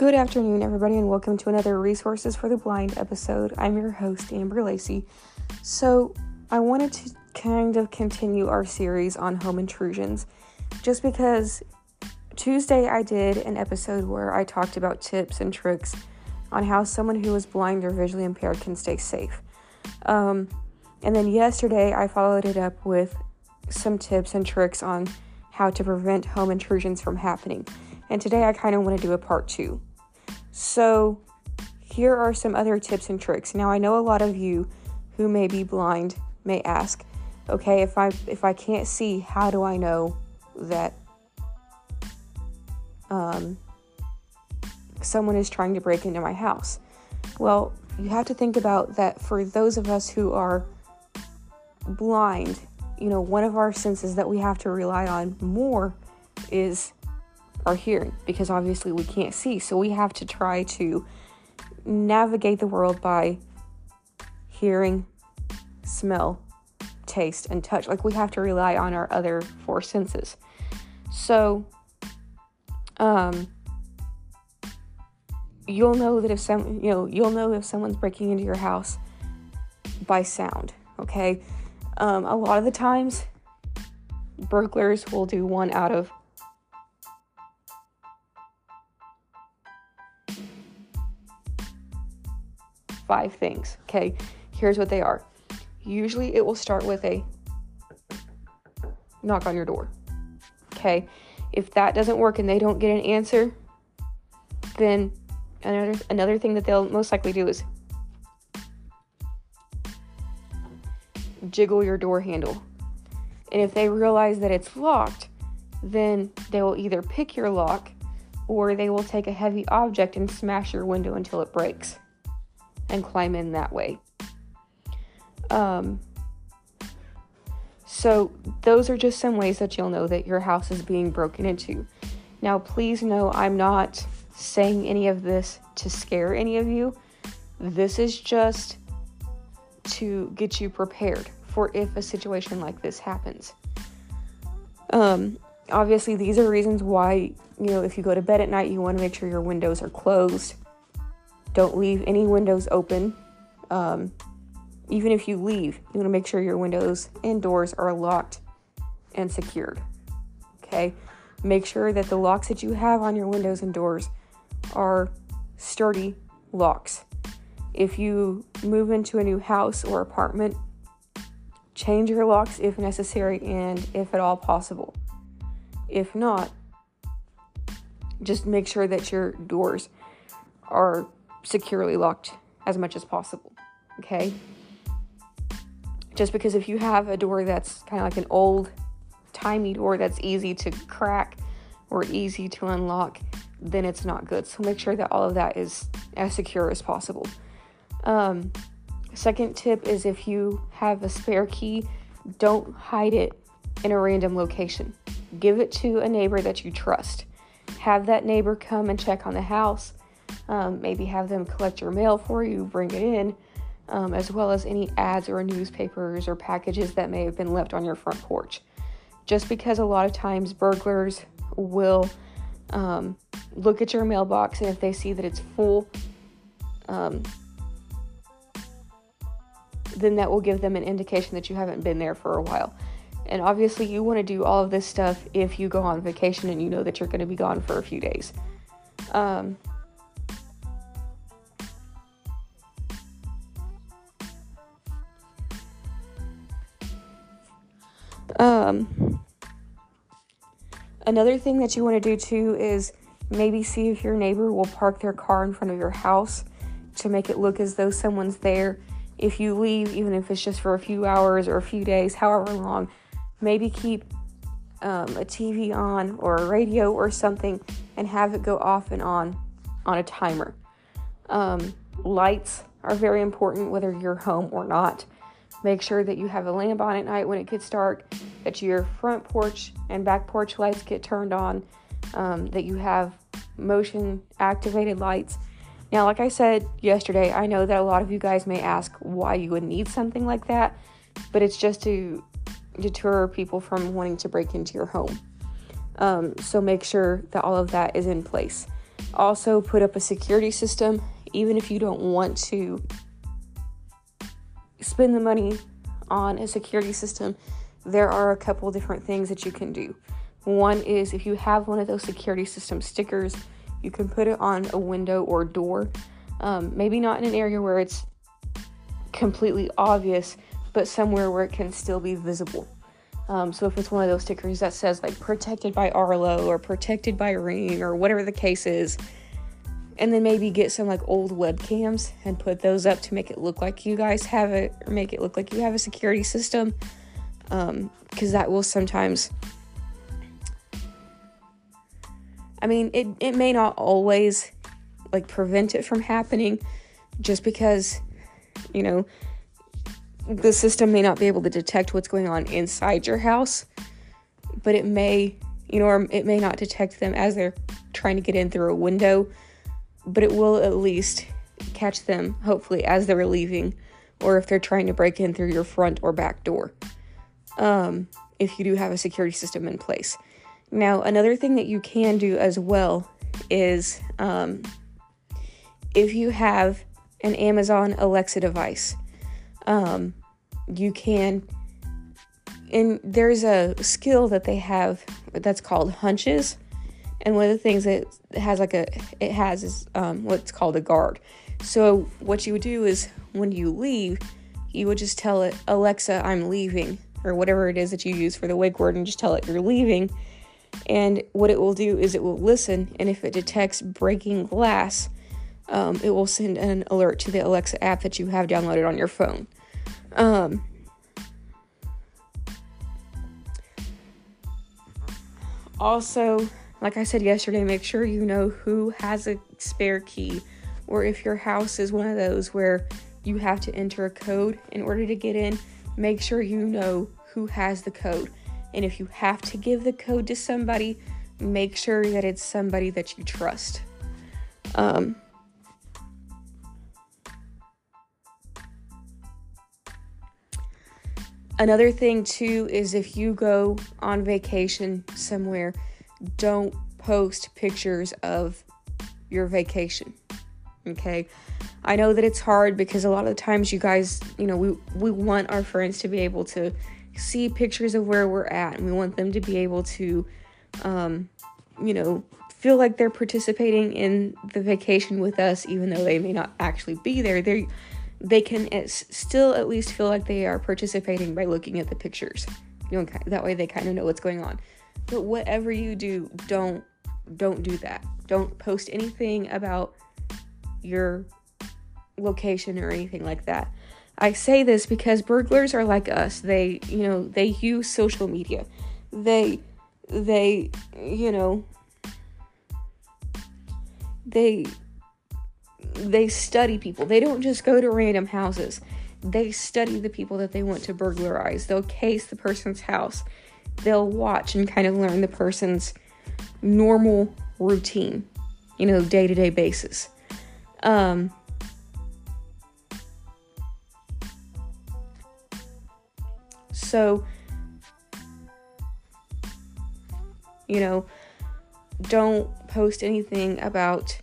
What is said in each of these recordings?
Good afternoon, everybody, and welcome to another Resources for the Blind episode. I'm your host, Amber Lacey. So, I wanted to kind of continue our series on home intrusions just because Tuesday I did an episode where I talked about tips and tricks on how someone who is blind or visually impaired can stay safe. Um, and then yesterday I followed it up with some tips and tricks on how to prevent home intrusions from happening. And today I kind of want to do a part two. So, here are some other tips and tricks. Now, I know a lot of you who may be blind may ask, okay, if I if I can't see, how do I know that um, someone is trying to break into my house? Well, you have to think about that for those of us who are blind, you know, one of our senses that we have to rely on more is our hearing because obviously we can't see. So we have to try to navigate the world by hearing, smell, taste, and touch. Like we have to rely on our other four senses. So, um, you'll know that if some, you know, you'll know if someone's breaking into your house by sound. Okay, um, a lot of the times, burglars will do one out of five things. Okay, here's what they are. Usually it will start with a knock on your door. Okay, if that doesn't work and they don't get an answer, then another another thing that they'll most likely do is jiggle your door handle. And if they realize that it's locked, then they will either pick your lock or they will take a heavy object and smash your window until it breaks and climb in that way. Um, so, those are just some ways that you'll know that your house is being broken into. Now, please know I'm not saying any of this to scare any of you. This is just to get you prepared for if a situation like this happens. Um, obviously, these are reasons why, you know, if you go to bed at night, you want to make sure your windows are closed don't leave any windows open. Um, even if you leave, you want to make sure your windows and doors are locked and secured. Okay? Make sure that the locks that you have on your windows and doors are sturdy locks. If you move into a new house or apartment, change your locks if necessary and if at all possible. If not, just make sure that your doors are securely locked as much as possible. Okay? Just because if you have a door that's kind of like an old timey door that's easy to crack or easy to unlock, then it's not good. So make sure that all of that is as secure as possible. Um, second tip is if you have a spare key, don't hide it in a random location. Give it to a neighbor that you trust. Have that neighbor come and check on the house um, maybe have them collect your mail for you, bring it in, um, as well as any ads or newspapers or packages that may have been left on your front porch. Just because a lot of times burglars will um, look at your mailbox and if they see that it's full, um, then that will give them an indication that you haven't been there for a while. And obviously, you want to do all of this stuff if you go on vacation and you know that you're going to be gone for a few days. Um, Um, another thing that you want to do too is maybe see if your neighbor will park their car in front of your house to make it look as though someone's there. If you leave, even if it's just for a few hours or a few days, however long, maybe keep um, a TV on or a radio or something and have it go off and on on a timer. Um, lights are very important whether you're home or not. Make sure that you have a lamp on at night when it gets dark, that your front porch and back porch lights get turned on, um, that you have motion activated lights. Now, like I said yesterday, I know that a lot of you guys may ask why you would need something like that, but it's just to deter people from wanting to break into your home. Um, so make sure that all of that is in place. Also, put up a security system, even if you don't want to spend the money on a security system. There are a couple different things that you can do. One is if you have one of those security system stickers, you can put it on a window or door. Um, maybe not in an area where it's completely obvious, but somewhere where it can still be visible. Um, so if it's one of those stickers that says like protected by Arlo or protected by Ring or whatever the case is, and then maybe get some like old webcams and put those up to make it look like you guys have it or make it look like you have a security system. Because um, that will sometimes i mean it, it may not always like prevent it from happening just because you know the system may not be able to detect what's going on inside your house but it may you know or it may not detect them as they're trying to get in through a window but it will at least catch them, hopefully, as they're leaving, or if they're trying to break in through your front or back door, um, if you do have a security system in place. Now, another thing that you can do as well is um, if you have an Amazon Alexa device, um, you can. And there's a skill that they have that's called hunches and one of the things it has like a it has is um, what's called a guard. So what you would do is when you leave you would just tell it alexa i'm leaving or whatever it is that you use for the wake word and just tell it you're leaving. And what it will do is it will listen and if it detects breaking glass um, it will send an alert to the alexa app that you have downloaded on your phone. Um, also like I said yesterday, make sure you know who has a spare key, or if your house is one of those where you have to enter a code in order to get in, make sure you know who has the code. And if you have to give the code to somebody, make sure that it's somebody that you trust. Um, another thing, too, is if you go on vacation somewhere don't post pictures of your vacation. Okay? I know that it's hard because a lot of times you guys, you know, we we want our friends to be able to see pictures of where we're at and we want them to be able to um, you know, feel like they're participating in the vacation with us even though they may not actually be there. They they can still at least feel like they are participating by looking at the pictures. You know, that way they kind of know what's going on. But whatever you do, don't don't do that. Don't post anything about your location or anything like that. I say this because burglars are like us. They, you know, they use social media. They they, you know, they they study people. They don't just go to random houses. They study the people that they want to burglarize. They'll case the person's house they'll watch and kind of learn the person's normal routine, you know, day to day basis. Um, so, you know, don't post anything about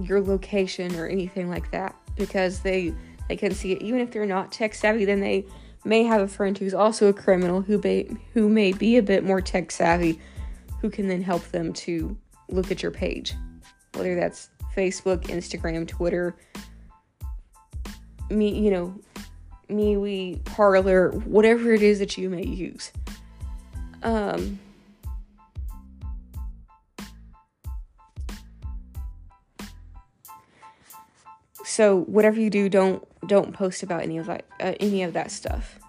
your location or anything like that because they they can see it even if they're not tech savvy then they may have a friend who's also a criminal who may, who may be a bit more tech savvy who can then help them to look at your page. Whether that's facebook instagram twitter. Me you know MeWe Parler whatever it is that you may use. Um so whatever you do don't don't post about any of that uh, any of that stuff.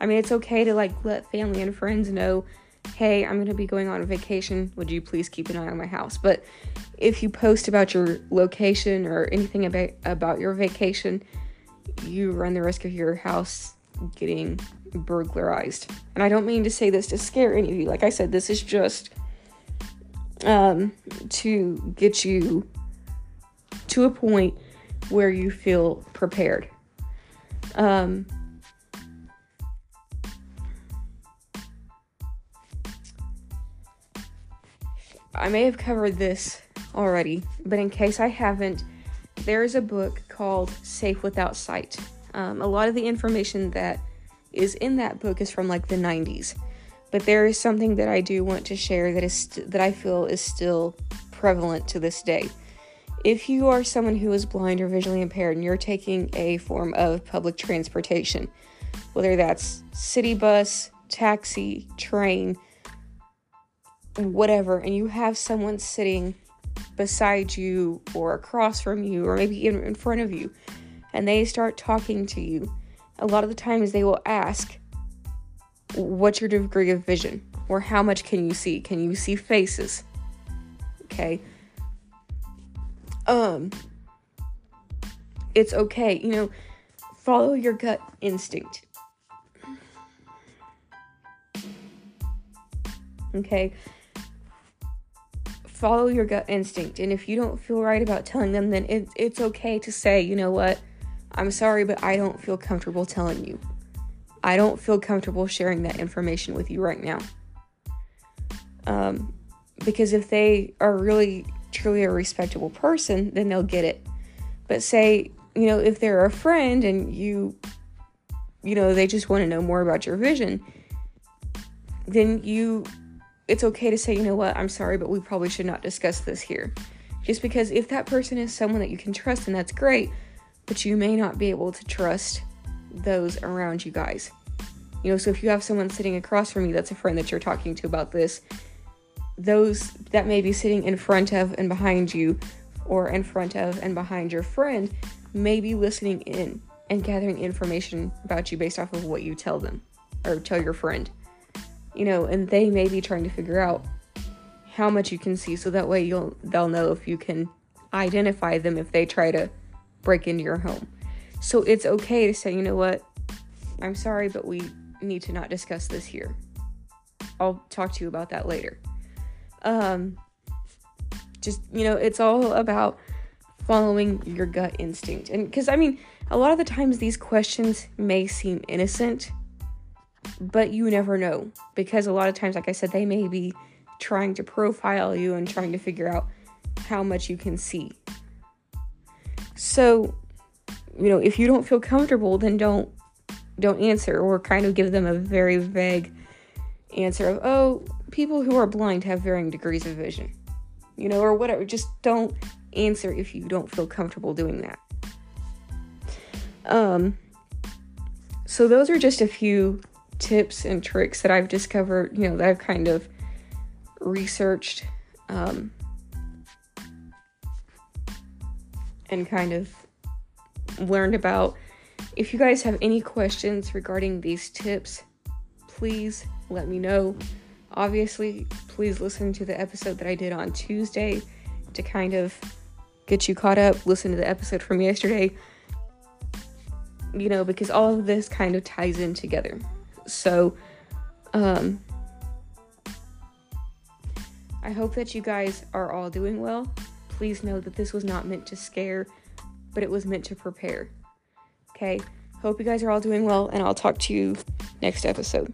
I mean it's okay to like let family and friends know hey i'm going to be going on vacation. Would you please keep an eye on my house? But if you post about your location or anything about about your vacation you run the risk of your house getting burglarized. And i don't mean to say this to scare any of you. Like i said this is just um to get you to a point where you feel prepared. Um, I may have covered this already, but in case I haven't, there is a book called Safe Without Sight. Um, a lot of the information that is in that book is from like the 90s, but there is something that I do want to share that is st- that I feel is still prevalent to this day. If you are someone who is blind or visually impaired and you're taking a form of public transportation, whether that's city bus, taxi, train, whatever, and you have someone sitting beside you or across from you or maybe even in front of you and they start talking to you, a lot of the times they will ask, What's your degree of vision? Or how much can you see? Can you see faces? Okay. Um, it's okay. You know, follow your gut instinct. Okay follow your gut instinct. And if you don't feel right about telling them, then it, it's okay to say, you know what, I'm sorry, but I don't feel comfortable telling you. I don't feel comfortable sharing that information with you right now. Um, because if they are really, truly a respectable person, then they'll get it. But say, you know, if they're a friend and you, you know, they just want to know more about your vision, then you it's okay to say, you know what, I'm sorry, but we probably should not discuss this here. Just because if that person is someone that you can trust, then that's great, but you may not be able to trust those around you guys. You know, so if you have someone sitting across from you that's a friend that you're talking to about this, those that may be sitting in front of and behind you, or in front of and behind your friend, may be listening in and gathering information about you based off of what you tell them or tell your friend you know, and they may be trying to figure out how much you can see so that way you'll they'll know if you can identify them if they try to break into your home. So it's okay to say, you know what? I'm sorry, but we need to not discuss this here. I'll talk to you about that later. Um just, you know, it's all about following your gut instinct. And cuz I mean, a lot of the times these questions may seem innocent but you never know because a lot of times, like I said, they may be trying to profile you and trying to figure out how much you can see. So, you know, if you don't feel comfortable, then don't don't answer or kind of give them a very vague answer of, "Oh, people who are blind have varying degrees of vision." You know, or whatever. Just don't answer if you don't feel comfortable doing that. Um so those are just a few tips and tricks that I've discovered, you know, that I've kind of researched um, and kind of learned about. If you guys have any questions regarding these tips, please let me know. Obviously, please listen to the episode that I did on Tuesday to kind of get you caught up. Listen to the episode from yesterday, you know, because all of this kind of ties in together. So, um, I hope that you guys are all doing well. Please know that this was not meant to scare, but it was meant to prepare. Okay? Hope you guys are all doing well, and I'll talk to you next episode.